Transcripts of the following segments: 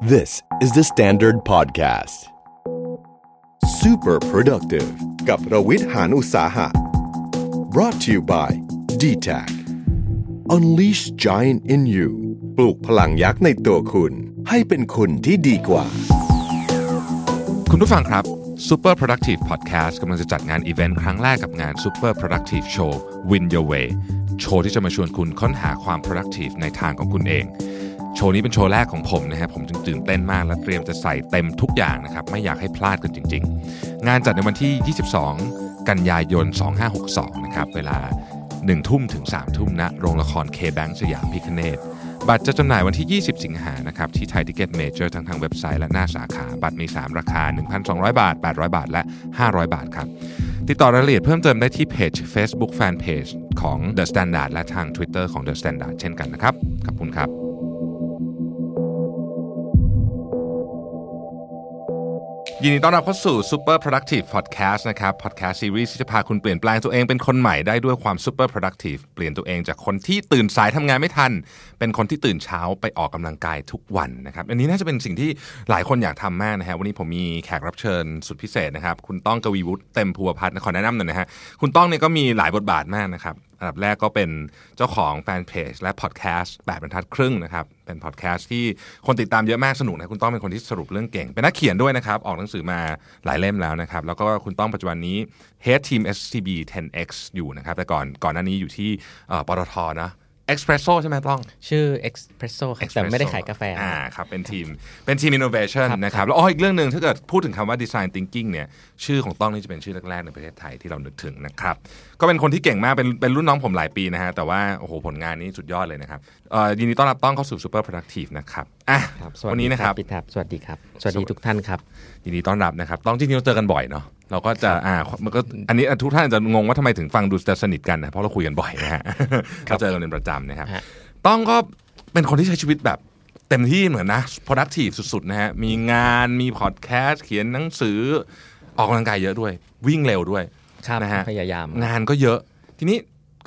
This is the Standard Podcast. Super productive กับรวิทหานอุตสาหะ brought to you by d t a c Unleash Giant in You ปลูกพลังยักษ์ในตัวคุณ ให้เป็นคนที่ดีกว่า คุณผู้ฟังครับ Super Productive Podcast กำลังจะจัดงานอีเวนต์ครั้งแรกกับงาน Super Productive Show Win Your Way โชว์ที่จะมาชวนคุณค้นหาความ productive ในทางของคุณเอง โชว์นี้เป็นโชว์แรกของผมนะครับผมจึงตื่นเต้นมากและเตรียมจะใส่เต็มทุกอย่างนะครับ ไม่อยากให้พลาดกันจริง ๆ งานจัดในวันที่ 22 กันยายน 2562 นะครับ เวลา 1 ทุ่มถึง 3 ทุ่มณโรงละครเคแบงก์สยามพิฆเนศบัตรจะจำหน่ายวันที่ 20 สิงหานะครับ ที่ไทยทิคเก็ตเมเจอร์ทั้งทางเว็บไซต์และหน้าสาขา บัตรมี 3 ราคา 1,200 บาท 800 บาท และ 500 บาทครับ ติดต่อรายละเอียดเพิ่มเติมได้ที่เพจ Facebook Fanpage ของ The Standard และทาง Twitter ของ The Standard เช่นกันนะครับ ขอบคุณครับ ยินดีต้อนรับเข้าสู่ Super Productive Podcast นะครับ Podcast Series ที่จะพาคุณเปลี่ยนแปลงตัวเองเป็นคนใหม่ได้ด้วยความ Super Productive เปลี่ยนตัวเองจากคนที่ตื่นสายทำงานไม่ทัน เป็นคนที่ตื่นเช้าไปออกกำลังกายทุกวันนะครับ อันนี้น่าจะเป็นสิ่งที่หลายคนอยากทำมากนะฮะ วันนี้ผมมีแขกรับเชิญสุดพิเศษนะครับ คุณต้องกวีวุฒิเต็มภูวพัฒน์ขอแนะนำหน่อยนะฮะ คุณต้องเนี่ยก็มีหลายบทบาทมากนะครับอันดับแรกก็เป็นเจ้าของแฟนเพจและพอดแคสต์แบบบรรทัดครึ่งนะครับ เป็นพอดแคสต์ที่คนติดตามเยอะมากสนุกนะคุณต้องเป็นคนที่สรุปเรื่องเก่ง เป็นนักเขียนด้วยนะครับ ออกหนังสือมาหลายเล่มแล้วนะครับ แล้วก็คุณต้องปัจจุบันนี้ Head Team SCB 10X อยู่นะครับแต่ก่อนก่อนหน้านี้อยู่ที่ปตทนะ เอ่อปตทนะ Espresso ใช่ไหมต้อง ชื่อ Espresso ครับแต่ไม่ได้ขายกาแฟอ่าครับเป็นทีมเป็นทีม innovation ครับนะครับ แล้วอ๋ออีกเรื่องหนึ่งถ้าเกิดพูดถึงคำว่า design thinking เนี่ยชื่อของต้องนี่จะเป็นชื่อแรก ๆ ในประเทศไทยที่เรานึกถึงนะครับ ก็เป็นคนที่เก่งมาก เป็นเป็นรุ่นน้องผมหลายปีนะฮะ แต่ว่า โอ้โห ผลงานนี้สุดยอดเลยนะครับเอ่อยินดีต้อนรับต้องเข้าสู่ super productive นะครับอะครับสวัสวันดีนี้นะครับพี่ทับสวัสดีครับ สวัสดีทุกท่านครับยินดีต้อนรับนะครับต้องจริงๆเราเจอกันบ่อยเนาะ เราก็จะอ่ามันก็อันนี้ทุกท่านจะงงว่าทำไมถึงฟังดูจะสนิทกันนะเพราะเราคุยกันบ่อยนะฮะเราเจอกันเป็นประจำนะครับฮะต้องก็เป็นคนที่ใช้ชีวิตแบบเต็มที่เหมือนนะ productive สุดๆนะฮะมีงานมีพอดแคสต์เขียนหนังสือออกกำลังกายเยอะด้วย วิ่งเร็วด้วยครับนะฮะพยายาม งานก็เยอะ ทีนี้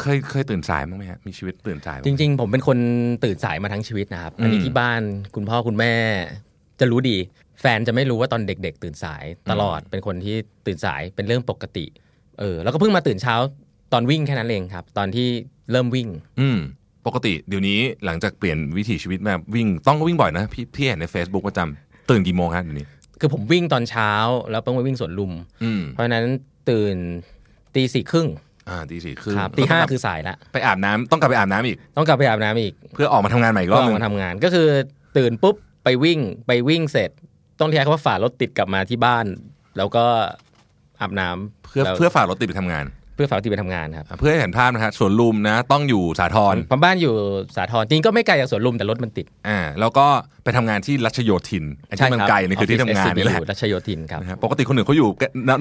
เคยเคยตื่นสายบ้างไหมฮะมีชีวิตตื่นสายบ้างจไหมริง ๆ ผมเป็นคนตื่นสายมาทั้งชีวิตนะครับ อันนี้อืมที่บ้านคุณพ่อคุณแม่จะรู้ดี แฟนจะไม่รู้ว่าตอนเด็ก ๆ ตื่นสายตลอดเป็นคนที่ตื่นสายเป็นเรื่องปกติเออแล้วก็เพิ่งมาตื่นเช้าตอนวิ่งแค่นั้นเองครับ ตอนที่เริ่มวิ่ง อืมปกติเดี๋ยวนี้หลังจากเปลี่ยนวิถีชีวิตมาวิ่งต้องก็วิ่งบ่อยนะพี่พี่เห็นใน Facebook ประจำตื่นกี่โมงฮะเดี๋ยวนี้ คือผมวิ่งตอนเช้าแล้วเพิ่งไปวิ่งสวนลุมอืมเพราะฉะนั้นตื่นตีสี่ครึ่งอ่าตีสี่ครึ่งครับตีห้าแล้วก็คือสายละไปอาบน้ำต้องกลับไปอาบน้ำอีก ต้องกลับไปอาบน้ำอีก เพื่อออกมาทำงานใหม่อีกรก็อบอหอกนึงมาทำงานก็คือตื่นปุ๊บไปวิ่งไปวิ่งเสร็จ ต้องใช้คำว่าฝ่ารถติดกลับมาที่บ้าน แล้วก็อาบน้ำเพื่อแล้วเพื่อฝากรถติดไปทำงาน เพื่อฝ่ารถติดไปทำงานครับอะเพื่อให้เห็นภาพนะฮะสวนลุมนะ ต้องอยู่สาทรผมบ้านอยู่สาทรจริงก็ไม่ไกลจากสวนลุมแต่รถมันติดอ่าแล้วก็ไปทำงานที่รัชโยธินอันที่มันไกลนี่คือที่ทำงานนี่แหละรัชโยธินครับนะฮะปกติคนอื่นเขาอยู่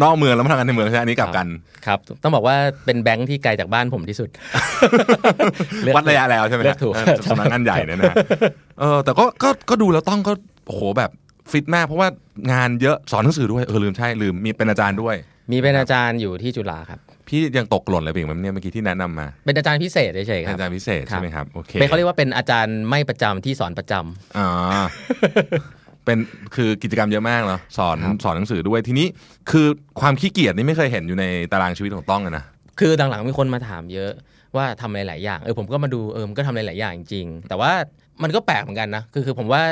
นอกเมืองแล้วมาทำงานในเมืองใช่ไหมอันนี้กลับกันครับ ต้องบอกว่าเป็นแบงค์ที่ไกลจากบ้านผมที่สุดเลือกวัดระยะแล้วใช่ไหมเลือกถูกเออสำนักงานใหญ่เนี่ยนะฮะเออแต่ก็ก็ก็ดูแล้วต้องก็โอ้โหแบบ ฟิตมากเพราะว่างานเยอะสอนหนังสือด้วยเออลืมใช่ลืมมีเป็นอาจารย์ด้วย มีเป็นอาจารย์อยู่ที่จุฬาครับ พี่ยังตกหล่นเลยเพียงแบบเนี่ยเมื่อกี้ที่แนะนำมา เป็นอาจารย์พิเศษเฉยๆคเป็นรับอาจารย์พิเศษใช่ไหมครับโอเคเป็นเขาเรียกว่าเป็นอาจารย์ไม่ประจำที่สอนประจำอ่าเป็นคือกิจกรรมเยอะมากเนาะสอนครับสอนหนังสือด้วยทีนี้คือความขี้เกียจนี่ไม่เคยเห็นอยู่ในตารางชีวิตของต้องอะนะคือหลังๆมีคนมาถามเยอะว่าทำหลายๆอย่างเออผมก็มาดูเออมันก็ทำหลายๆอย่างจริงๆแต่ว่ามันก็แปลกเหมือนกันนะคือคือผมว่า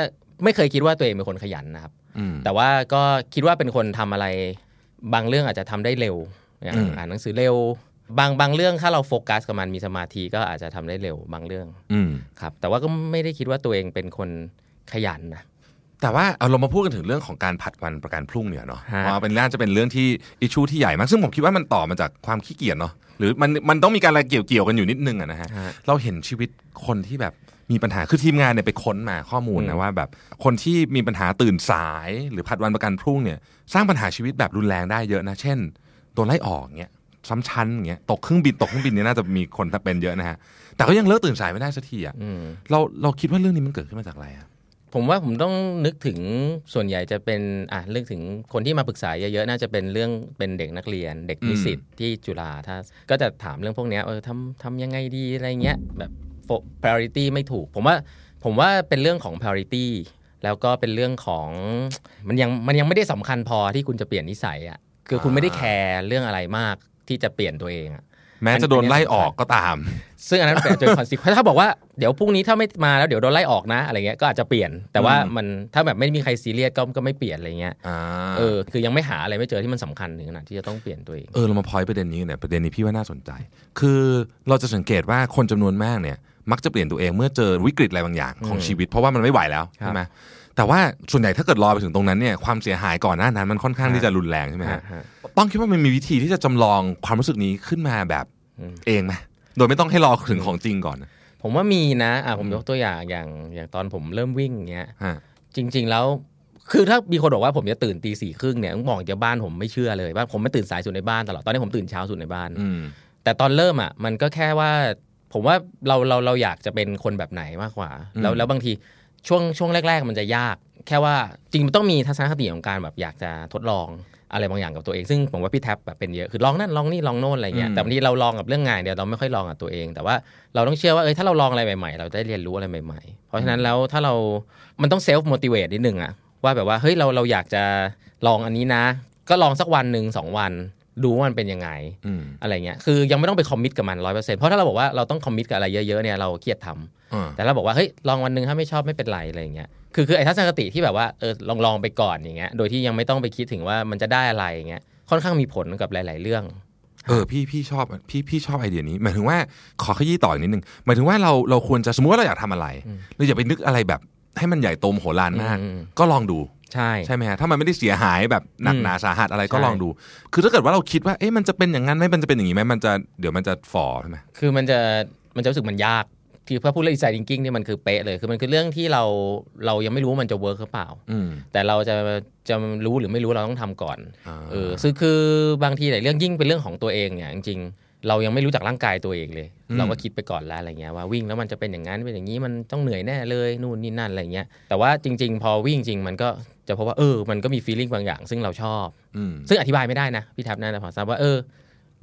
ไม่เคยคิดว่าตัวเองเป็นคนขยันนะครับอืมแต่ว่าก็คิดว่าเป็นคนทำอะไร บางเรื่องอาจจะทำได้เร็วอย่างอืมอ่านหนังสือเร็ว บางบางเรื่องถ้าเราโฟกัสกับมันมีสมาธิก็อาจจะทำได้เร็วบางเรื่องอืมครับ แต่ว่าก็ไม่ได้คิดว่าตัวเองเป็นคนขยันนะแต่ว่าเอาเรามาพูดกันถึงเรื่องของการผัดวันประกันพรุ่งเนี่ยเนาะฮะเพราะว่าเป็นน่าจะเป็นเรื่องที่อิชูที่ใหญ่มาก ซึ่งผมคิดว่ามันต่อมาจากความขี้เกียจเนาะหรือมันมันต้องมีการอะไรเกี่ยวเกี่ยวกันอยู่นิดนึงอะนะฮะฮะเราเห็นชีวิตคนที่แบบ มีปัญหาคือทีมงานเนี่ยไปค้นมาข้อมูลอืนะมว่าแบบคนที่มีปัญหาตื่นสายหรือผัดวันประกันพรุ่งเนี่ยสร้างปัญหาชีวิตแบบรุนแรงได้เยอะนะ เช่นโดนไล่ออกเงี้ยซ้ำชั้นเงี้ยตกเครื่องบินตกเครื่องบินเนี่ยน่าจะมีคนเป็นเยอะนะฮะแต่ก็ยังเลิกตื่นสายไม่ได้สักทีอะอืมเราเราคิดว่าเรื่องนี้มันเกิดขึ้นมาจากอะไรอะผมว่าผมต้องนึกถึงส่วนใหญ่จะเป็นอะเรื่องถึงคนที่มาปรึกษาเยอะๆน่าจะเป็นเรื่องเป็นเด็กนักเรียน เด็กนิสิตที่จุฬาถ้าก็จะถามเรื่องพวกเนี้ยเออทำทำยังไงดีอะไรเงี้ยแบบ priority ไม่ถูก ผมว่าผมว่าเป็นเรื่องของ priority แล้วก็เป็นเรื่องของมันยังมันยังไม่ได้สำคัญพอที่คุณจะเปลี่ยนนิสัยอะคือคุณไม่ได้แคร์เรื่องอะไรมากที่จะเปลี่ยนตัวเองอะแม้จะโดนไล่ออกก็ตาม ซึ่งอันนั้นเป็นจนคอนสิคถ้าบอกว่าเดี๋ยวพรุ่งนี้ถ้าไม่มาแล้วเดี๋ยวโดนไล่ออกนะอะไรเงี้ยก็อาจจะเปลี่ยน แต่ว่ามันถ้าแบบไม่มีใครซีเรียสก็ก็ไม่เปลี่ยนอะไรเงี้ยอ่าเออคือยังไม่หาอะไรไม่เจอที่มันสำคัญถึงขนาดที่จะต้องเปลี่ยนตัวเองเออเรามาพอยประเด็นนี้เนี่ยประเด็นนี้พี่ว่าน่าสนใจ คือเราจะสังเกตว่าคนจำนวนมากเนี่ย มักจะเปลี่ยนตัวเองเมื่อเจอวิกฤตอะไรบางอย่างของชีวิต เพราะว่ามันไม่ไหวแล้วครับใช่ไหมแต่ว่าส่วนใหญ่ถ้าเกิดรอไปถึงตรงนั้นเนี่ยความเสียหายก่อนหน้านั้นมันค่อนข้างที่จะรุนแรงใช่ไหมฮะฮะต้องคิดว่ามันมีวิธีที่จะจำลองความรู้สึกนี้ขึ้นมาแบบอืมเองไหมโดยไม่ต้องให้รอถึงของจริงก่อนนะผมว่ามีนะอะผมยกตัวอย่างอย่างอย่างตอนผมเริ่มวิ่งเงี้ยฮะจริง ๆแล้วคือถ้ามีคนบอกว่าผมจะตื่นตีสี่ครึ่งเนี่ยต้องบอกจากบ้านผมไม่เชื่อเลยว่าผมไม่ตื่นสายสุดในบ้านตลอดตอนนี้ผมตื่นเช้าสุดในบ้านอืมแต่ตอนเริ่มอะมันก็แค่ว่า ผมว่าเราเราเราอยากจะเป็นคนแบบไหนมากกว่า แล้วแล้วบางทีช่วงช่วงแรก ๆ มันจะยาก แค่ว่าจริงมันต้องมีทัศนคติของการแบบอยากจะทดลองอะไรบางอย่างกับตัวเอง ซึ่งผมว่าพี่แท็บแบบเป็นเยอะคือลองนั่นลองนี่ลองโน่นอะไรเงี้ยอืมแต่บางทีเราลองกับเรื่องงานเดียวเราไม่ค่อยลองกับตัวเอง แต่ว่าเราต้องเชื่อว่าเอ้ยถ้าเราลองอะไรใหม่ๆ เราจะได้เรียนรู้อะไรใหม่ๆ เพราะฉะนั้นแล้วถ้าเรา มันต้องเซลฟ์ o t ติเวตนิดนึงอะว่าแบบว่าเฮ้ยเราเราอยากจะลองอันนี้นะ ก็ลองสักวันหนึ่งสองวัน ดูว่ามันเป็นยังไงอืมอะไรเงี้ยคือยังไม่ต้องไปคอมมิตกับมันร้อยเปอร์เซ็นต์เพราะถ้าเราบอกว่าเราต้องคอมมิตกับอะไรเยอะๆเนี่ยเราเครียดทำอ่าแต่เราบอกว่าเฮ้ยลองวันหนึ่งถ้าไม่ชอบไม่เป็นไรอะไรเงี้ยคือคือไอ้ทัศนคติที่แบบว่าเออลองลองไปก่อนอย่างเงี้ยโดยที่ยังไม่ต้องไปคิดถึงว่ามันจะได้อะไรอย่างเงี้ยค่อนข้างมีผลกับหลาย ๆ เรื่องเออพี่พี่ชอบพี่พี่ชอบไอเดียนี้หมายถึงว่าขอขยี้ต่ออีกนิดนึงหมายถึงว่าเราเราควรจะสมมติว่าเราอยากทำอะไรเราอย่าไปนึกอะไรแบบ ให้มันใหญ่โตมโหฬารมากอืมก็ลองดูใช่ใช่ไหมฮะถ้ามันไม่ได้เสียหายแบบหนักหนาสาหัสอะไรก็ใช่ลองดู คือถ้าเกิดว่าเราคิดว่าเอ๊ะมันจะเป็นอย่างนั้นไหมมันจะเป็นอย่างนี้ไหมมันจะเดี๋ยวมันจะฝ่อใช่ไหมคือมันจะมันจะรู้สึกมันยากคือพอพูดเรื่อง design thinking เนี่ยมันคือเป๊ะเลยคือมันคือเรื่องที่เราเรายังไม่รู้ว่ามันจะเวิร์กหรือเปล่าอืมแต่เราจะจะรู้หรือไม่รู้เราต้องทำก่อนอ่าเออคือคือบางทีหลายเรื่องยิ่งเป็นเรื่องของตัวเองเนี่ยจริงๆ เรายังไม่รู้จักร่างกายตัวเองเลย เราก็คิดไปก่อนแล้วอะไรเงี้ยว่าวิ่งแล้วมันจะเป็นอย่างนั้นเป็นอย่างนี้มันต้องเหนื่อยแน่เลยนู่นนี่นั่นอะไรเงี้ยแต่ว่าจริง ๆ พอวิ่งจริงมันก็จะพบว่าเออ มันก็มี feeling บางอย่าง ซึ่งเราชอบอืมซึ่งอธิบายไม่ได้นะพี่ทับน่าจะพอทราบว่าเออ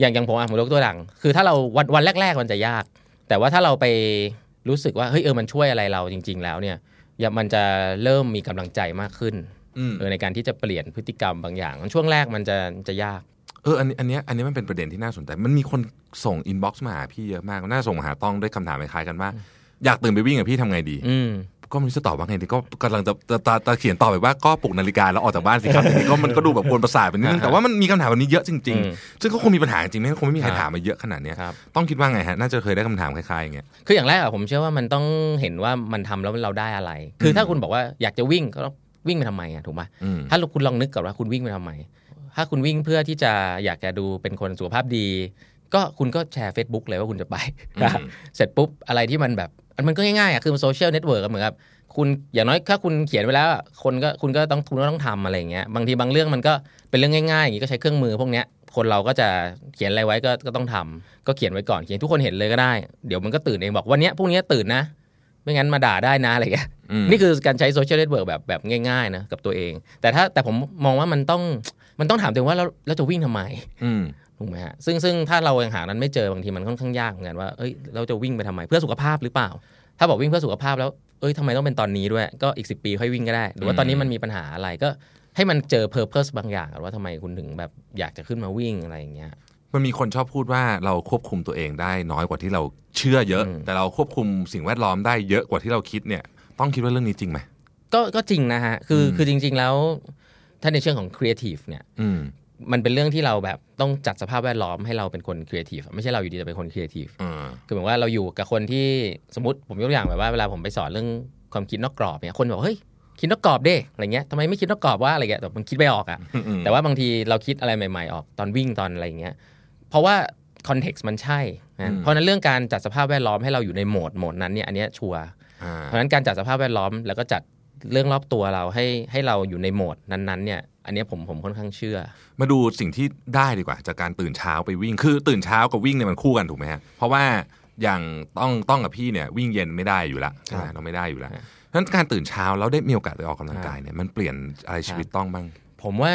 อย่างอย่างผมอะผมยกตัวอย่างคือถ้าเราวันวันแรก ๆ มันจะยาก แต่ว่าถ้าเราไปรู้สึกว่าเฮ้ยเออมันช่วยอะไรเราจริง ๆ แล้วเนี่ยอย่ามันจะเริ่มมีกำลังใจมากขึ้นอืมเออในการที่จะเปลี่ยนพฤติกรรมบางอย่างช่วงแรกมันจะจะยาก เอออันนี้อันเนี้ยอันนี้มันเป็นประเด็นที่น่าสนใจ มันมีคนส่งอินบ็อกซ์มาหาพี่เยอะมาก น่าส่งมาหาต้องด้วยคำถามคล้ายๆกันว่า อยากตื่นไปวิ่งกับพี่ทำไงดีอืมก็ไม่รู้จะตอบว่าไงดีก็กำลังจะจะจะจะเขียนตอบไปว่าก็ปลุกนาฬิกาแล้วออกจากบ้านสิครับทีนี้ก็มันก็ดูแบบกวนประสาทไปนิดนึงแต่ว่ามันมีคำถามแบบนี้เยอะจริงอืมๆซึ่งก็คงมีปัญหาจริงๆไม่งั้นคงไม่มีใครครับถามมาเยอะขนาดเนี้ยครับต้องคิดว่าไงฮะน่าจะเคยได้คำถามคล้ายๆอย่างเงี้ยคืออย่างแรกอะผมเชื่อว่ามันต้องเห็นว่ามันทำแล้วเราได้อะไร คือถ้าคุณบอกว่าอยากจะวิ่งก็วิ่งไปทำไมอะถูกไหมอืมถ้าคุณลองนึกก่อนว่าคุณวิ่งไปทำไม ถ้าคุณวิ่งเพื่อที่จะอยากจะดูเป็นคนสุขภาพดี ก็คุณก็แชร์ Facebook เลยว่าคุณจะไปอืมเสร็จปุ๊บอะไรที่มันแบบมันก็ง่ายๆอะคือโซเชียลเน็ตเวิร์กเหมือนกับคุณอย่างน้อยถ้าคุณเขียนไว้แล้วอะคนก็คุณก็ต้องคุณก็ต้องทำอะไรอย่างเงี้ยบางทีบางเรื่องมันก็เป็นเรื่องง่ายๆอย่างงี้ก็ใช้เครื่องมือพวกเนี้ยคนเราก็จะเขียนอะไรไว้ก็ก็ต้องทำก็เขียนไว้ก่อนเขียนทุกคนเห็นเลยก็ได้ เดี๋ยวมันก็ตื่นเองบอกวันเนี้ยพรุ่งนี้ตื่นนะ ไม่งั้นมาด่าได้นะอะไรอย่างเงี้ยอืมนี่คือการใช้โซเชียลเน็ตเวิร์กแบบแบบง่ายๆนะกับตัวเอง แต่ถ้าแต่ผมมองว่ามันต้อง มันต้องถามตัวเองว่าเราเราจะวิ่งทำไมอืมถูกไหมฮะซึ่งซึ่งถ้าเรายังหานั้นไม่เจอบางทีมันค่อนข้างยากเหมือนกันว่าเอ้ยเราจะวิ่งไปทำไมเพื่อสุขภาพหรือเปล่า ถ้าบอกวิ่งเพื่อสุขภาพแล้วเอ้ยทำไมต้องเป็นตอนนี้ด้วย ก็อีกสิบปีค่อยวิ่งก็ได้ หรือว่าตอนนี้มันมีปัญหาอะไรก็ให้มันเจอ purpose บางอย่างว่าทำไมคุณถึงแบบอยากจะขึ้นมาวิ่งอะไรอย่างเงี้ยมันมีคนชอบพูดว่าเราควบคุมตัวเองได้น้อยกว่าที่เราเชื่อเยอะอืมแต่เราควบคุมสิ่งแวดล้อมได้เยอะกว่าที่เราคิดเนี่ย ต้องคิดว่าเรื่องนี้จริงไหมก็ก็จริงนะฮะคืออืมคือจริง ๆแล้ว ถ้าในเชิงของครีเอทีฟเนี่ยอืมมันเป็นเรื่องที่เราแบบต้องจัดสภาพแวดล้อมให้เราเป็นคนครีเอทีฟไม่ใช่เราอยู่ดีจะเป็นคนครีเอทีฟอ่าคือเหมือนว่าเราอยู่กับคนที่สมมติผมยกตัวอย่างแบบว่าเวลาผมไปสอนเรื่องความคิดนอกกรอบเนี่ยคนบอกเฮ้ยคิดนอกกรอบดิอะไรเงี้ยทำไมไม่คิดนอกกรอบว่าอะไรเงี้ยแต่มันคิดไม่ออกอะอืมแต่ว่าบางทีเราคิดอะไรใหม่ ๆ ออกตอนวิ่งตอนอะไรเงี้ยเพราะว่าคอนเท็กซ์มันใช่นะเพราะฉะนั้นเรื่องการจัดสภาพแวดล้อมให้เราอยู่ในโหมดโหมดนั้นเนี่ยอันเนี้ยชัวร์อ่าเพราะฉะนั้นการจัดสภาพแวดล้อมแล้วก็จัด เรื่องรอบตัวเราให้ให้เราอยู่ในโหมดนั้นๆเนี่ยอันเนี้ยผมผมค่อนข้างเชื่อ มาดูสิ่งที่ได้ดีกว่า จากการตื่นเช้าไปวิ่งคือตื่นเช้ากับวิ่งเนี่ยมันคู่กันถูกไหมฮะเพราะว่าอย่างต้องต้องกับพี่เนี่ยวิ่งเย็นไม่ได้อยู่แล้วใช่ไหมครับเราไม่ได้อยู่แล้วครับเพราะฉะนั้นการตื่นเช้าแล้วได้มีโอกาสไปออกกำลังกายเนี่ยมันเปลี่ยนอะไรชีวิตต้องบ้าง ผมว่า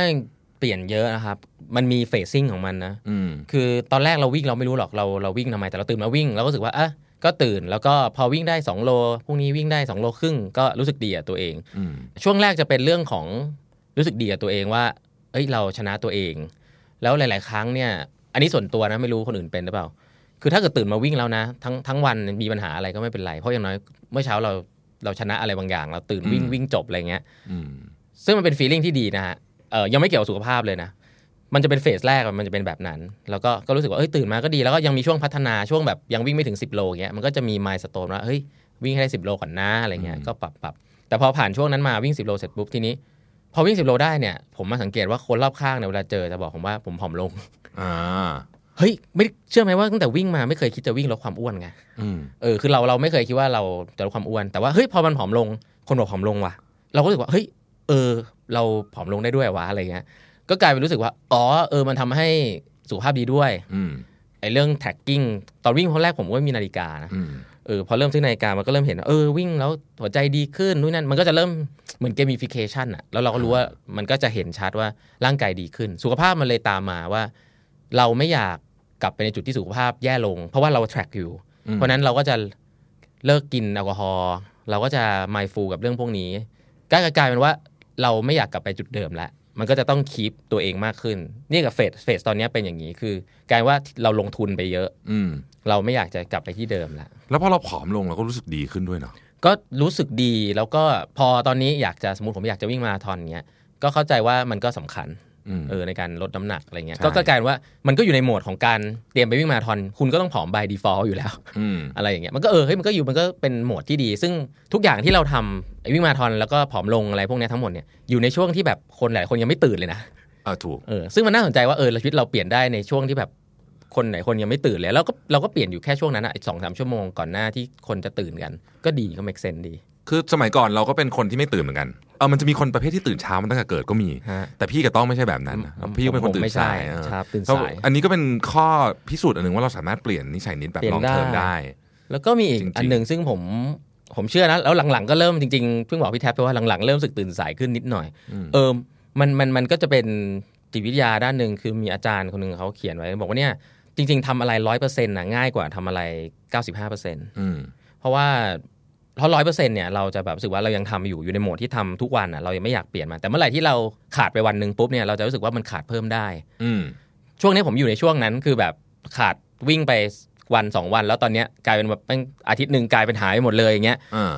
เปลี่ยนเยอะนะครับ มันมีเฟซซิ่งของมันนะอืมคือตอนแรกเราวิ่งเราไม่รู้หรอกเราเราวิ่งทำไมแต่เราตื่นมาวิ่งเราก็รู้สึกว่าอะ ก็ตื่นแล้วก็พอวิ่งได้ 2 โลพรุ่งนี้วิ่งได้ 2 โลครึ่งก็รู้สึกดีกับตัวเองอืมช่วงแรกจะเป็นเรื่องของรู้สึกดีกับตัวเองว่า เอ้ยเราชนะตัวเอง แล้วหลาย ๆ ครั้งเนี่ย อันนี้ส่วนตัวนะไม่รู้คนอื่นเป็นหรือเปล่า คือถ้าเกิดตื่นมาวิ่งแล้วนะ ทั้งทั้งวันมีปัญหาอะไรก็ไม่เป็นไรเพราะอย่างน้อยเมื่อเช้าเราเราชนะอะไรบางอย่าง เราตื่นวิ่งอืมวิ่งจบอะไรเงี้ยอืมซึ่งมันเป็นฟีลลิ่งที่ดีนะฮะเออยังไม่เกี่ยวกับสุขภาพเลยนะ มันจะเป็นเฟสแรกอะมันจะเป็นแบบนั้น แล้วก็ก็รู้สึกว่าเอ้ยตื่นมาก็ดีแล้วก็ยังมีช่วงพัฒนาช่วงแบบยังวิ่งไม่ถึง 10 โลเงี้ยมันก็จะมีมายสโตนว่าเฮ้ยวิ่งให้ได้ 10 โลก่อนนะอะไรเงี้ยอืมก็ปรับปรับแต่พอผ่านช่วงนั้นมาวิ่ง 10 โลเสร็จปุ๊บทีนี้ พอวิ่ง 10 โลได้เนี่ยผมมาสังเกตว่าคนรอบข้างเนี่ยเวลาเจอจะบอกผมว่าผมผอมลงอ่าเฮ้ยไม่เชื่อไหมว่าตั้งแต่วิ่งมาไม่เคยคิดจะวิ่งลดความอ้วนไงอืมเออคือเราเราไม่เคยคิดว่าเราจะลดความอ้วน แต่ว่าเฮ้ยพอมันผอมลงคนบอกผอมลงว่ะ เราก็รู้สึกว่าเฮ้ยเออ เราผอมลงได้ด้วยวะอะไรเงี้ย ก็กลายเป็นรู้สึกว่า อ๋อ เออ มันทำให้สุขภาพดีด้วยอืมไอ้เรื่อง tracking ตอนวิ่งครั้งแรกผมก็ไม่มีนาฬิกานะอืมเออพอเริ่มซื้อนาฬิกามันก็เริ่มเห็นว่าเออวิ่งแล้วหัวใจดีขึ้นนู่นนั่นมันก็จะเริ่มเหมือน gamification อะแล้วเราก็รู้ว่ามันก็จะเห็นชัดว่าร่างกายดีขึ้น สุขภาพมันเลยตามมาว่า เราไม่อยากกลับไปในจุดที่สุขภาพแย่ลง เพราะว่าเรา track อยู่อืมเพราะฉะนั้นเราก็จะเลิกกินแอลกอฮอล์เราก็จะ mindful กับเรื่องพวกนี้ก็กลายเป็นว่าเราไม่อยากกลับไปจุดเดิมแล้ว มันก็จะต้องคีปตัวเองมากขึ้น นี่กับเฟสเฟสตอนนี้เป็นอย่างนี้คือกลายว่าเราลงทุนไปเยอะ อืมเราไม่อยากจะกลับไปที่เดิมแล้วแล้วพอเราผอมลงเราก็รู้สึกดีขึ้นด้วยเนาะก็รู้สึกดีแล้วก็พอตอนนี้อยากจะสมมติผมอยากจะวิ่งมาราธอนเงี้ยก็เข้าใจว่ามันก็สำคัญอืม เออในการลดน้ำหนักอะไรเงี้ยใช่ก็ก็กลายเป็นว่ามันก็อยู่ในโหมดของการเตรียมไปวิ่งมาราธอน คุณก็ต้องผอม by default อยู่แล้วอืมอะไรอย่างเงี้ยมันก็เออเฮ้ยมันก็อยู่มันก็เป็นโหมดที่ดี ซึ่งทุกอย่างที่เราทำไอ้วิ่งมาราธอนแล้วก็ผอมลงอะไรพวกเนี้ยทั้งหมดเนี่ยอยู่ในช่วงที่แบบคนหลายคนยังไม่ตื่นเลยนะเออถูกเออซึ่งมันน่าสนใจว่าเออชีวิตเราเปลี่ยนได้ในช่วงที่แบบคนไหนคนยังไม่ตื่นเลยแล้วก็เราก็เปลี่ยนอยู่แค่ช่วงนั้นอะสองสามชั่วโมงก่อนหน้าที่คนจะตื่นกัน ก็ดีก็ make sense ดี คือสมัยก่อนเราก็เป็นคนที่ไม่ตื่นเหมือนกันเออมันจะมีคนประเภทที่ตื่นเช้ามันตั้งแต่เกิดก็มีฮะแต่พี่กับต้องไม่ใช่แบบนั้นนะพี่ก็เป็นคนตื่ผมไม่นใช่สายเออครับตื่นก็สายอันนี้ก็เป็นข้อพิสูจน์อันหนึ่งว่าเราสามารถเปลี่ยนนิสัยนิดแบบเปลี่ยลนองเทอมได้ได้ แล้วก็มีอีกจริงๆอันหนึ่งซึ่งผมผมเชื่อนะ แล้วหลังๆก็เริ่มจริงๆเพิ่งบอกพี่แท็บไปว่าหลังๆเริ่มรู้สึกตื่นสายขึ้นนิดหน่อย เออมันมันมันก็จะเป็นจิตวิทยาด้านหนึ่งคือมีอาจารย์คนหนึ่งเขาเขียนไว้ บอกว่าเนี่ยจริง ๆทำอะไรร้อยเปอร์เซ็นต์ะง่ายกว่าทำอะไรเก้าสิบห้าเปอร์เซ็นต์อืมเพราะว่า เพราะร้อยเปอร์เซ็นต์เนี่ยเราจะแบบรู้สึกว่าเรายังทำอยู่อยู่ในโหมดที่ทำทุกวันอะเรายังไม่อยากเปลี่ยนมาแต่เมื่อไหร่ที่เราขาดไปวันหนึ่งปุ๊บเนี่ยเราจะรู้สึกว่ามันขาดเพิ่มได้ อืมช่วงนี้ผมอยู่ในช่วงนั้นคือแบบขาดวิ่งไปวันสองวัน แล้วตอนเนี้ยกลายเป็นแบบแม่งอาทิตย์หนึ่งกลายเป็นหายไปหมดเลยอย่างเงี้ยอ่า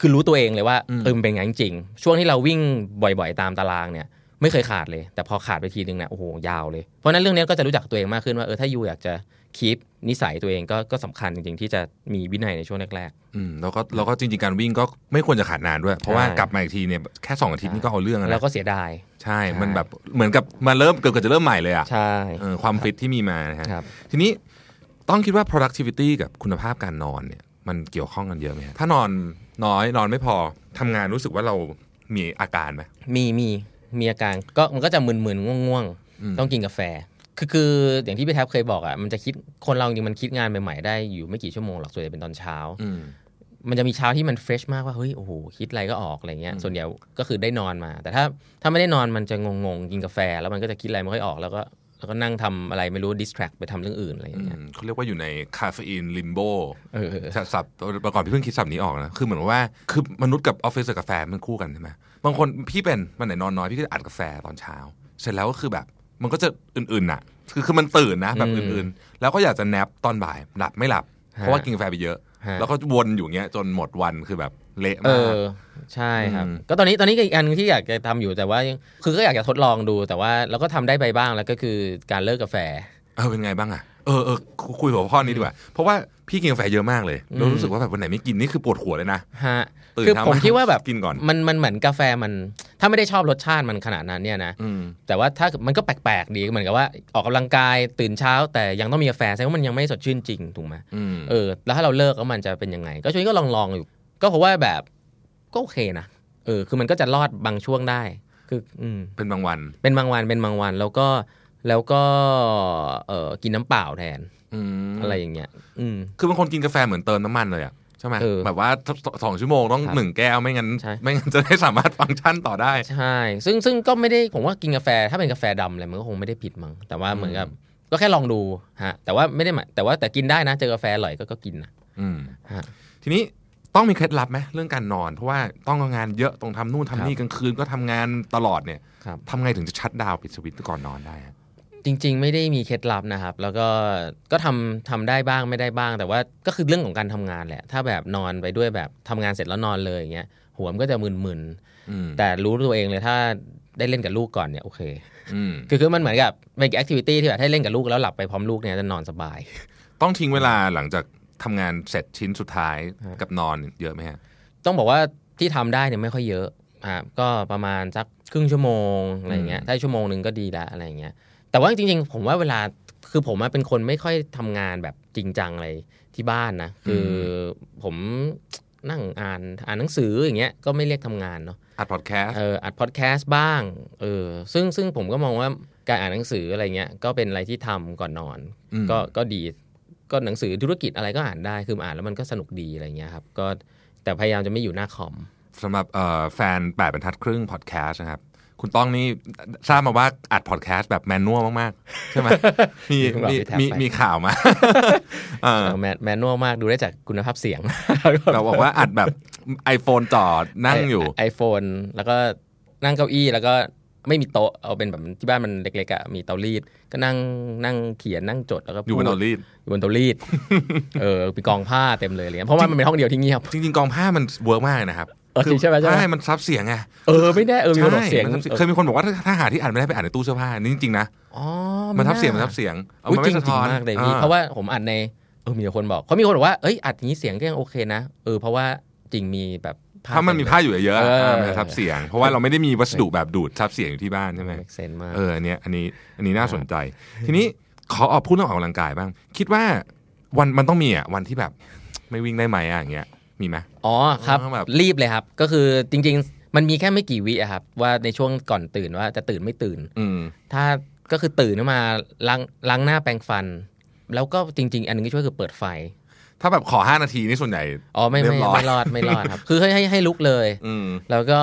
คือรู้ตัวเองเลยว่าอืมเออมันเป็นไงจริงๆช่วงที่เราวิ่งบ่อยๆ ตามตารางเนี่ย ไม่เคยขาดเลย แต่พอขาดไปทีนึงเนี่ยโอ้โหยาวเลยเพราะฉะนั้นเรื่องนี้ก็จะรู้จักตัวเองมากขึ้นว่าเออถ้ายูอยากจะ คีปนิสัยตัวเองก็ก็สำคัญจริงๆ ที่จะมีวินัยในช่วงแรก อืมแล้วก็แล้วก็จริงๆ การวิ่งก็ไม่ควรจะขาดนานด้วย เพราะว่าใช่กลับมาอีกทีเนี่ยแค่สองอาทิตย์นี่ก็เอาเรื่องๆ แล้วแล้วนะก็เสียดายใช่ใช่ มันแบบเหมือนกับมาเริ่มเกือบจะเริ่มใหม่เลยอะใช่ เออความฟิตที่มีมานะฮะ ครับ ทีนี้ต้องคิดว่า productivity กับคุณภาพการนอนเนี่ยมันเกี่ยวข้องกันเยอะไหมฮะถ้านอนน้อยนอนไม่พอทำงานรู้สึกว่าเรามีอาการไหม มีมีมีอาการก็มันก็จะมึนๆง่วงอืม ๆ ต้องกินกาแฟ คือคืออย่างที่พี่แท็บเคยบอกอะมันจะคิดคนเราจริงๆมันคิดงานใหม่ๆได้อยู่ไม่กี่ชั่วโมงหรอกส่วนใหญ่เป็นตอนเช้าอืมมันจะมีเช้าที่มันเฟรชมากว่าเฮ้ยโอ้โหคิดอะไรก็ออกอะไรเงี้ยส่วนใหญ่ก็คือได้นอนมา แต่ถ้าถ้าไม่ได้นอนมันจะงงๆกินกาแฟ แล้วมันก็จะคิดอะไรไม่ค่อยออกแล้วก็แล้วก็นั่งทำอะไรไม่รู้ดิสแทรกไปทำเรื่องอื่นอะไรอย่างเงี้ยเขาเรียกว่าอยู่ในcaffeine limbo เออศัพท์ประกอบพี่เพิ่งคิดศัพท์นี้ออกนะ คือเหมือนว่าคือมนุษย์กับออฟฟิศกับกาแฟมันคู่กันใช่ไหมบางคนพี่เป็นวันไหนนอนน้อยพี่ก็อัดกาแฟตอนเช้า เสร็จแล้วก็คือแบบ มันก็จะมึนๆน่ะ คือคือมันตื่นนะแบบอืมมึนๆ แล้วก็อยากจะ nap ตอนบ่ายหลับไม่หลับฮะเพราะว่ากินกาแฟไปเยอะฮะแล้วก็วนอยู่เงี้ยจนหมดวันคือแบบเละเอมากอะใช่ครับอืมก็ตอนนี้ตอนนี้ก็อีกอันที่อยากจะทำอยู่แต่ว่ายังคือก็อยากจะทดลองดูแต่ว่าเราก็ทำได้ไปบ้างแล้วก็คือการเลิกกาแฟเออเป็นไงบ้างอะเออเออคุคุยหัวข้อนี้ดีกว่า เพราะว่า พี่กินกาแฟเยอะมากเลยแล้วรู้สึกว่าแบบวันไหนไม่กินนี่คือปวดหัวเลยนะฮะตื่นคือเช้าผมมาคิดว่าแบบกินก่อนมันมันเหมือนกาแฟมัน ถ้าไม่ได้ชอบรสชาติมันขนาดนั้นเนี่ยนะอืมแต่ว่าถ้ามันก็แปลกๆดีเหมือนกับว่าออกกำลังกายตื่นเช้า แต่ยังต้องมีกาแฟแสดงว่ามันยังไม่สดชื่นจริงถูกไหมอืมเออ แล้วถ้าเราเลิกแล้วมันจะเป็นยังไง ก็ช่วงนี้ก็ลองลองๆอยู่ ก็เพราะว่าแบบก็โอเคนะเออ คือมันก็จะรอดบางช่วงได้ คือ อืมเป็นบางวัน เป็นบางวันเป็นบางวันแล้วก็แล้วก็เออกินน้ำเปล่าแทน อืมอะไรอย่างเงี้ย อืม คือบางคนกินกาแฟเหมือนเติมน้ำมันเลยอะใช่ไหมเออแบบว่าสสองชั่วโมงต้องครับหนึ่งแก้วไม่งั้นใช่ไม่งั้นจะได้สามารถฟังก์ชันต่อได้ ใช่ ซึ่งซึ่งก็ไม่ได้ผมว่ากินกาแฟถ้าเป็นกาแฟดำอะไรมันก็คงไม่ได้ผิดมั้งแต่ว่าเหมือนกับ ก็แค่ลองดูฮะ แต่ว่าไม่ได้หมายแต่ว่าแต่กินได้นะเจอกาแฟอร่อยก็ก็กินนะอืมฮะทีนี้ต้องมีเคล็ดลับไหมเรื่องการนอน เพราะว่าต้องทำงานเยอะต้องทำนู่นทำนี่ครับกลางคืนก็ทำงานตลอดเนี่ยครับทำไงถึงจะชัดดาวน์ปิดสวิตช์ก่อนนอนได้อะ จริง ๆ ไม่ได้มีเคล็ดลับนะครับ แล้วก็ก็ทำทำได้บ้างไม่ได้บ้าง แต่ว่าก็คือเรื่องของการทำงานแหละ ถ้าแบบนอนไปด้วยแบบทำงานเสร็จแล้วนอนเลยอย่างเงี้ยหัวมันก็จะมึนอืมๆแต่รู้ตัวเองเลยถ้าได้เล่นกับลูกก่อนเนี่ยโอเคอืมคือคือมันเหมือนกับเป็นแอคทิวิตี้ที่แบบให้เล่นกับลูกแล้วหลับไปพร้อมลูกเนี่ยจะนอนสบาย ต้องทิ้งเวลาหลังจากทำงานเสร็จชิ้นสุดท้ายฮะกับนอนเยอะไหมฮะต้องบอกว่าที่ทำได้เนี่ยไม่ค่อยเยอะอ่าก็ประมาณสักครึ่งชั่วโมงอะไรอย่างเงี้ยอืมถ้าชั่วโมงหนึ่งก็ดีละอะไรอย่างเงี้ย แต่ว่าจริงๆ ผมว่าเวลาคือผมอะเป็นคนไม่ค่อยทำงานแบบจริงจังอะไรที่บ้านนะ คือผมนั่งอ่านอ่านหนังสืออย่างเงี้ยก็ไม่เรียกทำงานเนาะอัดพอดแคสต์เอออัดพอดแคสต์บ้างเออซึ่งซึ่งผมก็มองว่าการอ่านหนังสืออะไรเงี้ยก็เป็นอะไรที่ทำก่อนนอนมก็ก็ดีก็หนังสือธุรกิจอะไรก็อ่านได้คืออ่านแล้วมันก็สนุกดีอะไรเงี้ยครับก็แต่พยายามจะไม่อยู่หน้าคอมสำหรับเอ่อแฟนแปดบรรทัดครึ่งพอดแคสต์นะครับ คุณต้องนี่ทราบมาว่าอัดพอดแคสต์แบบแมนนวลมากๆ ใช่ไหมมีเพิ่งบอกมีพี่แท็บมีไปมีข่าวมาเออแมนแมนนวลมากดูได้จากคุณภาพเสียงเราบอกว่าอัดแบบ iPhone จอดนั่งอยู่ไอโฟนแล้วก็นั่งเก้าอี้แล้วก็ไม่มีโต๊ะเอาเป็นแบบที่บ้านมันเล็กๆอะมีเตารีด ก็นั่งนั่งเขียนนั่งจดแล้วก็อยู่บนพูดเตารีดอยู่บนเตารีดเออมีกองผ้าเต็มเลยอะไรเลยเพราะว่ามันเป็นห้องเดียวที่เงียบจริงๆกองผ้ามันเวิร์กมากเลยนะครับ เออจริงใช่ไหมใช่ไหมใช่มันซับเสียงไงเออไม่แน่เออมีคนบอกใช่เสียงมันซับเคยมีคนบอกว่าถ้าถ้าหาที่อ่านไม่ได้ไปอ่านในตู้เสื้อผ้านี่จริงๆนะอ๋อมันทับเสียงมันไาทับเสียงเอาอุ๊ยมันจริไม่งสะจริท้งอนมากเลยพี่อ่เพราะว่าผมอัดในเออมีคนบอกเขามีคนบอกว่าเอ้ยอัดอย่างนี้เสียงก็ยังโอเคนะเออเพราะว่าจริงมีแบบถ้ามันมีผ้าอยู่เยอะๆเอออะมันจะทับเสียง เพราะว่าเราไม่ได้มีวัสดุแบบดูดทับเสียงอยู่ที่บ้านใช่ไหมเซนมากเอออันเนี้ยอันนี้อันนี้น่าสนใจ ทีนี้ขอออกพูดเรื่องออกกำลังกายบ้าง คิดว่าวันมันต้องมีอะวันที่แบบไม่วิ่งได้ไหมอะอย่างเงี้ย มีไหมอ๋อครับต้องแบบรีบเลยครับ ก็คือจริง ๆ มันมีแค่ไม่กี่วิอะครับ ว่าในช่วงก่อนตื่นว่าจะตื่นไม่ตื่น อืมถ้าก็คือตื่นขึ้นมาล้างล้างหน้าแปรงฟัน แล้วก็จริง ๆ อันหนึงที่ช่วยคือเปิดไฟ ถ้าแบบขอ 5 นาทีนี่ส่วนใหญ่ อ๋อไม่เรีไม่ยบร้อยไม่รอดไม่รอดครับ คือให้ให้ให้ลุกเลยอืมแล้วก็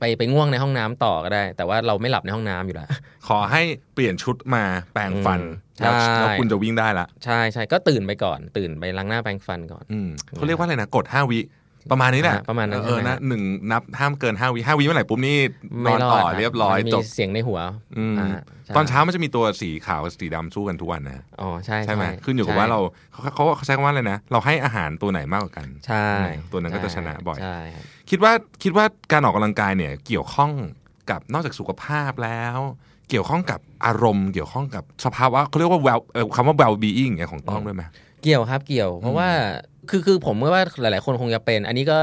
ไปไปง่วงในห้องน้ำต่อก็ได้ แต่ว่าเราไม่หลับในห้องน้ำอยู่แล้ว ขอให้เปลี่ยนชุดมาแปรงฟันอืมแล้วใช่แล้วคุณจะวิ่งได้ละ ใช่ใช่ก็ตื่นไปก่อน ตื่นไปล้างหน้าแปรงฟันก่อนอืมเขาเรียกว่าอะไรนะกด 5 วิ ประมาณนี้แหละอะประมาณนั้นเออใช่ไหมนะหนึ่งนับห้ามเกิน5วิ5วิเมื่อไหร่ปุ๊บนี่นไม่อนรอต่ดอคเรียบร้อยมันมีจบเสียงในหัวอืมอ่าใช่ตอนเช้ามันจะมีตัวสีขาวกับสีดำสู้กันทุกวันนะอ๋อใช่ใช่ไหมใช่ขึ้นอยู่กับใช่ว่าเราเขาเขาเขาใช้คำว่าอะไรนะ เราให้อาหารตัวไหนมากกว่ากัน ใช่ ตัวนั้นก็จะชนะบ่อยใช่ครับคิดว่าคิดว่าการออกกำลังกายเนี่ยเกี่ยวข้องกับนอกจากสุขภาพแล้วเกี่ยวข้องกับอารมณ์ เกี่ยวข้องกับสภาวะเขาเรียกว่า well เอ่อคำว่า well being เนี่ยของต้องด้วยไหมเกี่ยวครับเกี่ยว เพราะว่า คือคือผมว่าหลาย ๆ คนคงจะเป็น อันนี้ก็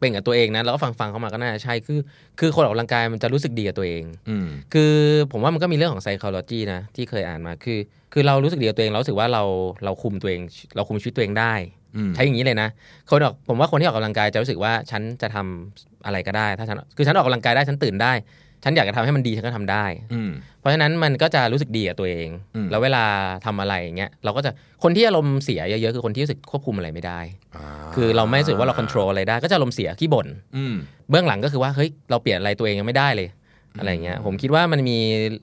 เป็นกับตัวเองนะแล้วก็ฟังฟังๆเข้ามาก็น่าจะใช่คือ คือคนออกกำลังกายมันจะรู้สึกดีกับตัวเองอืมคือผมว่ามันก็มีเรื่องของ psychology นะที่เคยอ่านมาคือ คือเรารู้สึกดีกับตัวเองเรารู้สึกว่าเราเราคุมตัวเอง เราคุมชีวิตตัวเองได้อืมใช้อย่างนี้เลยนะคนออกผมว่าคนที่ออกกำลังกายจะรู้สึกว่าฉันจะทำอะไรก็ได้ ถ้าฉันคือฉันออกกำลังกายได้ฉันตื่นได้ ฉันอยากจะทำให้มันดีฉันก็ทำได้อืมเพราะฉะนั้นมันก็จะรู้สึกดีกับตัวเองอืมแล้วเวลาทำอะไรอย่างเงี้ยเราก็จะคนที่อารมณ์เสียเยอะๆคือคนที่รู้สึกควบคุมอะไรไม่ได้าคือเราไม่รู้สึกว่าเราควบคุมอะไรได้ ก็จะอารมณ์เสียขี้บ่นอืมเบื้องหลังก็คือว่าเฮ้ยเราเปลี่ยนอะไรตัวเองยังไม่ได้เลยอะไรเงี้ยผมคิดว่ามันมี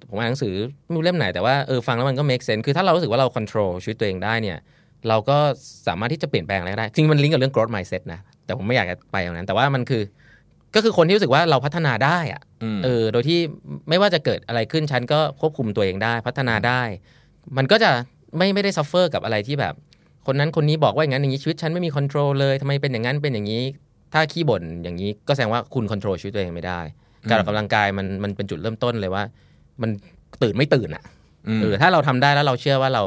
ผมอ่านหนังสือไม่รู้เล่มไหนแต่ว่าเออฟังแล้วมันก็ make sense คือถ้าเรารู้สึกว่าเราควบคุมชีวิตตัวเองได้เนี่ยเราก็สามารถที่จะเปลี่ยนแปลงอะไรก็ได้จริงมันลิงก์กับเรื่อง growth mindset นะแต่ผมไม่อยากจะไปอย่างนั้น แต่ว่ามันคือ ก็คือคนที่รู้สึกว่าเราพัฒนาได้อะอืมเออ โดยที่ไม่ว่าจะเกิดอะไรขึ้นฉันก็ควบคุมตัวเองได้ พัฒนาได้ มันก็จะไม่ไม่ได้ suffer กับอะไรที่แบบ คนนั้นคนนี้บอกว่าอย่างนั้นอย่างนี้ชีวิตฉันไม่มี control เลยทำไมเป็นอย่างนั้นเป็นอย่างนี้ ถ้าขี้บ่นอย่างนี้ก็แสดงว่าคุณ control ชีวิตตัวเองไม่ได้ การออกกำลังกายมันมันเป็นจุดเริ่มต้นเลยว่า มันตื่นไม่ตื่นอะมเออถ้าเราทำได้แล้วเราเชื่อว่าเรา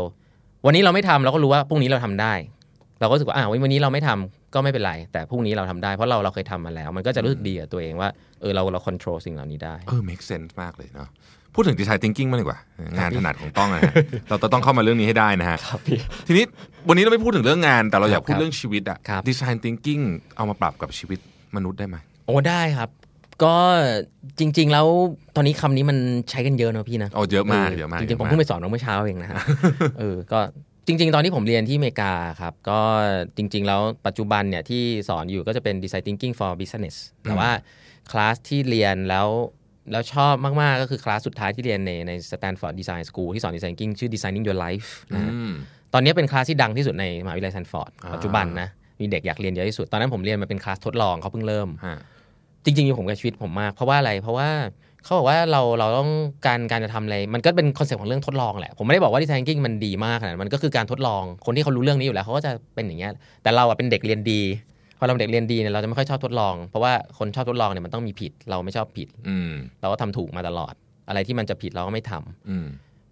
วันนี้เราไม่ทำเราก็รู้ว่าพรุ่งนี้เราทำได้ เราก็รู้สึกว่าอ่าวันนี้เราไม่ทำ ก็ไม่เป็นไร แต่พรุ่งนี้เราทำได้เพราะเราเราเคยทำมาแล้ว มันก็จะรู้สึกดีกับตัวเองว่าเออเราเราควบคุมสิ่งเหล่านี้ได้เออ make sense มากเลยเนาะพูดถึง design thinking มางดีกว่า งานถนัดของต้องนะฮะเราต้องเข้ามาเรื่องนี้ให้ได้นะฮะครับพี่ทีนี้วันนี้เราไม่พูดถึงเรื่องงาน แต่เราอยากครับพูดเรื่องชีวิตอะครับ design thinking เอามาปรับกับชีวิตมนุษย์ได้ไหมโอ้ได้ครับ ก็จริง ๆ แล้วตอนนี้คำนี้มันใช้กันเยอะเนอะพี่นะโอ้เยอะมากเยอะมากจริงๆผมเยอะมากเพิ่งไปสอนเมื่อเช้าเองนะฮะเออก็ จริง ๆ ตอนที่ผมเรียนที่อเมริกาครับ ก็จริง ๆ แล้วปัจจุบันเนี่ยที่สอนอยู่ก็จะเป็น design thinking for business แต่ว่าคลาสที่เรียนแล้วแล้วชอบมาก ๆ ก็คือคลาสสุดท้ายที่เรียนในใน Stanford Design School ที่สอน design thinking ชื่อ designing your life นะฮะอืมตอนนี้เป็นคลาสที่ดังที่สุดในมหาวิทยาลัยแซนฟอร์ดอ่าปัจจุบันนะมีเด็กอยากเรียนเยอะที่สุด ตอนนั้นผมเรียนมาเป็นคลาสทดลองเขาเพิ่งเริ่มฮะจริง ๆ อยู่ผมกับชีวิตผมมาก เพราะว่าอะไรเพราะว่า เขาบอกว่าเราเราต้องการการจะทำอะไร มันก็เป็นคอนเซ็ปต์ของเรื่องทดลองแหละ ผมไม่ได้บอกว่า design thinking มันดีมากขนาดนั้นมันก็คือการทดลอง คนที่เขารู้เรื่องนี้อยู่แล้วเขาก็จะเป็นอย่างเงี้ย แต่เราอะเป็นเด็กเรียนดีพอเราเป็นเด็กเรียนดีเนี่ยเราจะไม่ค่อยชอบทดลอง เพราะว่าคนชอบทดลองเนี่ยมันต้องมีผิด เราไม่ชอบผิด อืม เราก็ทำถูกมาตลอด อะไรที่มันจะผิดเราก็ไม่ทำ อืม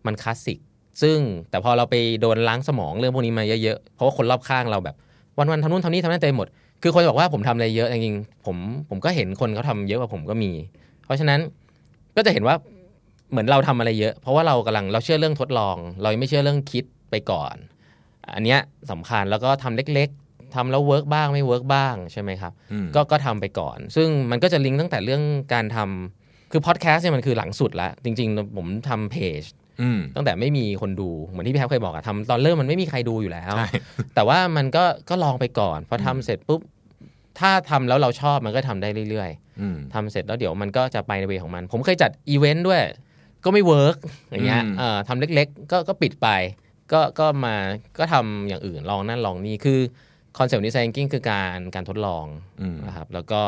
มันคลาสสิก ซึ่งแต่พอเราไปโดนล้างสมองเรื่องพวกนี้มาเยอะๆ เพราะว่าคนรอบข้างเราแบบ วันๆทำนู่นทำนี่ทำนั่นเต็มหมด คือคนบอกว่าผมทำอะไรเยอะจริงๆผมผมก็เห็นคนเขาทำเยอะกว่าผมก็มี เพราะฉะนั้น ก็จะเห็นว่าเหมือนเราทำอะไรเยอะ เพราะว่าเรากำลังเราเชื่อเรื่องทดลอง เรายังไม่เชื่อเรื่องคิดไปก่อน อันเนี้ยสำคัญแล้วก็ทำเล็กๆทำแล้ว work บ้างไม่ work บ้างใช่ไหมครับอืมก็ก็ทำไปก่อน ซึ่งมันก็จะลิงก์ตั้งแต่เรื่องการทำคือพอดแคสต์เนี่ยมันคือหลังสุดละจริง ๆ ผมทำเพจอืมตั้งแต่ไม่มีคนดูเหมือนที่พี่แท็บเคยบอกอะทำตอนเริ่มมันไม่มีใครดูอยู่แล้วใช่แต่ว่ามันก็ก็ลองไปก่อน พอทำเสร็จปุ๊บ ถ้าทำแล้วเราชอบมันก็ทำได้เรื่อยอืมๆทำเสร็จแล้วเดี๋ยวมันก็จะไปใน way ของมัน ผมเคยจัดอีเวนต์ด้วย ก็ไม่ work อย่างเงี้ยอืมเอ่อทำเล็กๆ ก็ก็ปิดไป ก็ก็มาก็ทำอย่างอื่นลองนั่นลองนี่คือ concept design thinking คือการการทดลองอืมนะครับแล้วก็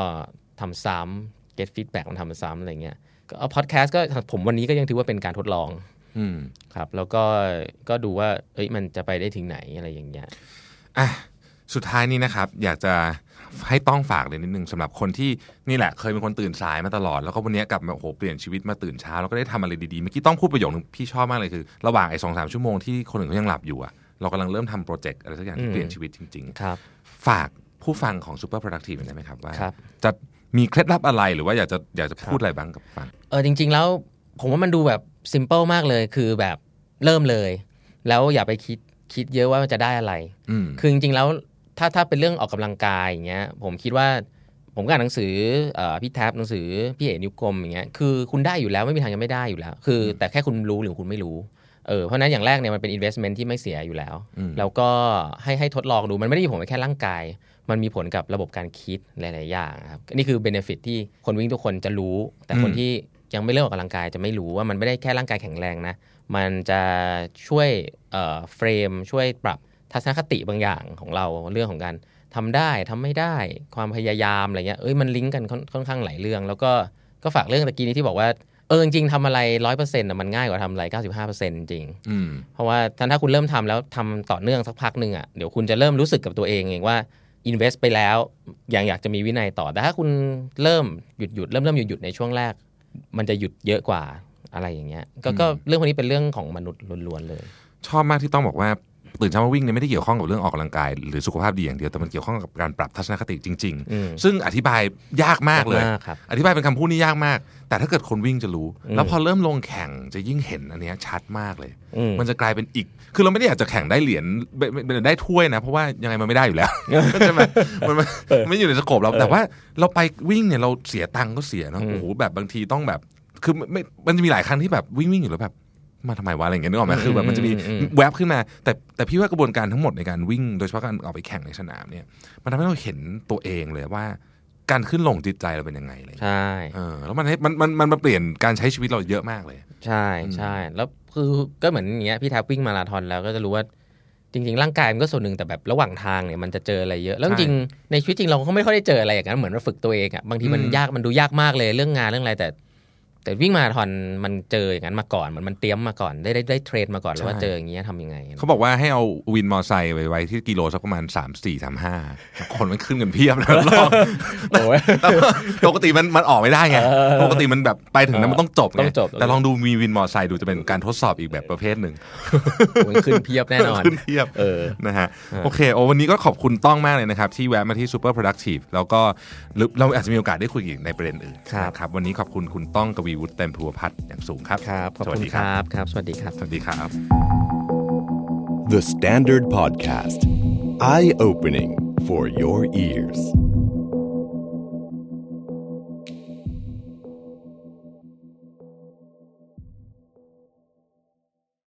ทำซ้ำ get feedback มันทำซ้ำอะไรเงี้ยก็เอาพอดแคสต์ก็ผมวันนี้ก็ยังถือว่าเป็นการทดลองอืมครับ แล้วก็ก็ดูว่า เอ้ยมันจะไปได้ถึงไหนอะไรอย่างเงี้ยอะสุดท้ายนี้นะครับ อยากจะ ให้ต้องฝากเลยนิดนึงสำหรับคนที่นี่แหละเคยเป็นคนตื่นสายมาตลอด แล้วก็วันนี้กลับมาโอ้โหเปลี่ยนชีวิตมาตื่นเช้าแล้วก็ได้ทำอะไรดีๆเมื่อกี้ต้องพูดประโยคนึงพี่ชอบมากเลยคือ ระหว่างไอ้สองสามชั่วโมงที่คนอื่นเขายังหลับอยู่อะเรากำลังเริ่มทำโปรเจกต์อะไรสักอย่างที่อืมเปลี่ยนชีวิตจริงครับๆฝากผู้ฟังของ Super Productive หน่อยได้ไหมครับว่าครับจะมีเคล็ดลับอะไรหรือว่าอยากจะอยากจะพูดอะไรบ้างกับฟังเออจริง ๆ แล้วผมว่ามันดูแบบซิมเ l ิลมากเลยคือแบบเริ่มเลย แล้วอย่าไปคิดคิดเยอะว่ามันจะได้อะไรอืมคือจริง ๆ แล้ว ถ้าถ้าเป็นเรื่องออกกำลังกายอย่างเงี้ยผมคิดว่าผมก็อ่านหนังสือเอ่อพี่แท็บหนังสือพี่เอ๋นิ้วกลมอย่างเงี้ยคือคุณได้อยู่แล้วไม่มีทางจะไม่ได้อยู่แล้ว คือ แต่แค่คุณรู้หรือคุณไม่รู้เออเพราะฉะนั้นอย่างแรกเนี่ยมันเป็น investment ที่ไม่เสียอยู่แล้วอืมแล้วก็ให้ให้ทดลองดูมันไม่ได้มีผลแค่ร่างกาย มันมีผลกับระบบการคิดหลาย ๆ อย่างครับนี่คือ benefit ที่คนวิ่งทุกคนจะรู้ แต่คนอืมที่ยังไม่เริ่มออกกำลังกายจะไม่รู้ว่ามันไม่ได้แค่ร่างกายแข็งแรงนะ มันจะช่วยเอ่อเฟรมช่วยปรับ ทัศนคติบางอย่างของเราเรื่องของการทำได้ทำไม่ได้ความพยายามอะไรเงี้ยเอ้ยมันลิงก์กันค่อนค่อนข้างหลายเรื่อง แล้วก็ก็ฝากเรื่องตะกี้นี้ที่บอกว่าเออจริงๆทำอะไรร้อยเปอร์เซ็นต์มันง่ายกว่าทำอะไรเก้าสิบห้าเปอร์เซ็นต์จริงอืมเพราะว่าถ้าถ้าคุณเริ่มทำแล้วทำต่อเนื่องสักพักหนึ่งอะเดี๋ยวคุณจะเริ่มรู้สึกกับตัวเองเองว่า invest ไปแล้วยังอยากจะมีวินัยต่อ แต่ถ้าคุณเริ่มหยุดหยุดเริ่มเริ่มหยุดหยุดในช่วงแรก มันจะหยุดเยอะกว่าอะไรอย่างเงี้ย ก็ก็เรื่องพวกนี้เป็นเรื่องของมนุษย์ล้วนๆเลย ชอบมากที่ต้องบอกว่า ตื่นเช้ามาวิ่งเนี่ยไม่ได้เกี่ยวข้องกับเรื่องออกกำลังกาย หรือสุขภาพดีอย่างเดียวแต่มันเกี่ยวข้องกับการปรับทัศนคติจริงอืมๆซึ่งอธิบายยากมากเลยมากครับ อธิบายเป็นคำพูดนี่ยากมาก แต่ถ้าเกิดคนวิ่งจะรู้อืมแล้วพอเริ่มลงแข่งจะยิ่งเห็นอันเนี้ยชัดมากเลย อืม มันจะกลายเป็นอีก คือเราไม่ได้อยากจะแข่งได้เหรียญไม่ไม่ไม่ได้ถ้วยนะ เพราะว่ายังไงมันไม่ได้อยู่แล้ว ใช่ไหมมันมันมันไม่อยู่ในสโคปเรา แต่ว่าเราไปวิ่งเนี่ยเราเสียตังค์ก็เสียเนาะอืมโอ้โหแบบบางทีต้องแบบ คือไม่มันจะมีหลายครั้งที่แบบวิ่งวิ่งอยู่แล้วแบบ มาทำไมวะอะไรอย่างเงี้ยนึกออกไหมคือแบบมันจะมีอืมอืมแวบขึ้นมา แต่แต่พี่ว่ากระบวนการทั้งหมดในการวิ่ง โดยเฉพาะการออกไปแข่งในสนามเนี่ย มันทำให้เราเห็นตัวเองเลยว่า การขึ้นลงจิตใจเราเป็นยังไงอะไรอย่างเลยใช่เออแล้วมันให้มันมันมันมาเปลี่ยนการใช้ชีวิตเราเยอะมากเลย ใช่ใช่แล้วคือก็เหมือนอย่างเงี้ยพี่แท็บวิ่งมาราธอนแล้วก็จะรู้ว่าจริงๆ ร่างกายมันก็ส่วนหนึ่งแต่แบบระหว่างทางเนี่ยมันจะเจออะไรเยอะ แล้วจใช่ริงๆในชีวิตจริงเราก็ไม่ค่อยได้เจออะไรอย่างนั้นเหมือนเราฝึกตัวเองอะบางทีมันอืมยากมันดูยากมากเลยเรื่องงานเรื่องอะไรแต่ แต่วิ่งมาราธอนมันเจออย่างนั้นมาก่อนเหมือนมันเตรียมมาก่อนได้ได้ได้เทรนมาก่อนแล้วว่าเจออย่างเงี้ยทำยังไง เขาบอกว่าให้เอาวินมอไซค์ไปไว้ที่กิโลสักประมาณ 3 4 3 5 คนมันขึ้นกันเพียบแล้วลองโอ้ยแต่ว่าปกติมันมันออกไม่ได้ไงเออปกติมันแบบไปถึงนั้นมันต้องจบไงต้องจบแต่ลองดูมีวินมอไซค์ดูจะเป็นการทดสอบอีกแบบประเภทหนึ่งโอ้ยขึ้นเพียบแน่นอนขึ้นเทียบเออนะฮะโอเคโอ้วันนี้ก็ขอบคุณต้องมากเลยนะครับ ที่แวะมาที่ Super Productive แล้วก็หรือเราอาจจะมีโอกาสได้คุยอีกในประเด็นอื่นครับนะครับวันนี้ขอบคุณคุณต้องกวีวุฒิเต็มภูวพัฒน์อย่างสูงครับครับขอบสวัคุสณดีคครับรับครับ สวัสดีครับ สวัสดีครับ The Standard Podcast. Eye opening for your ears.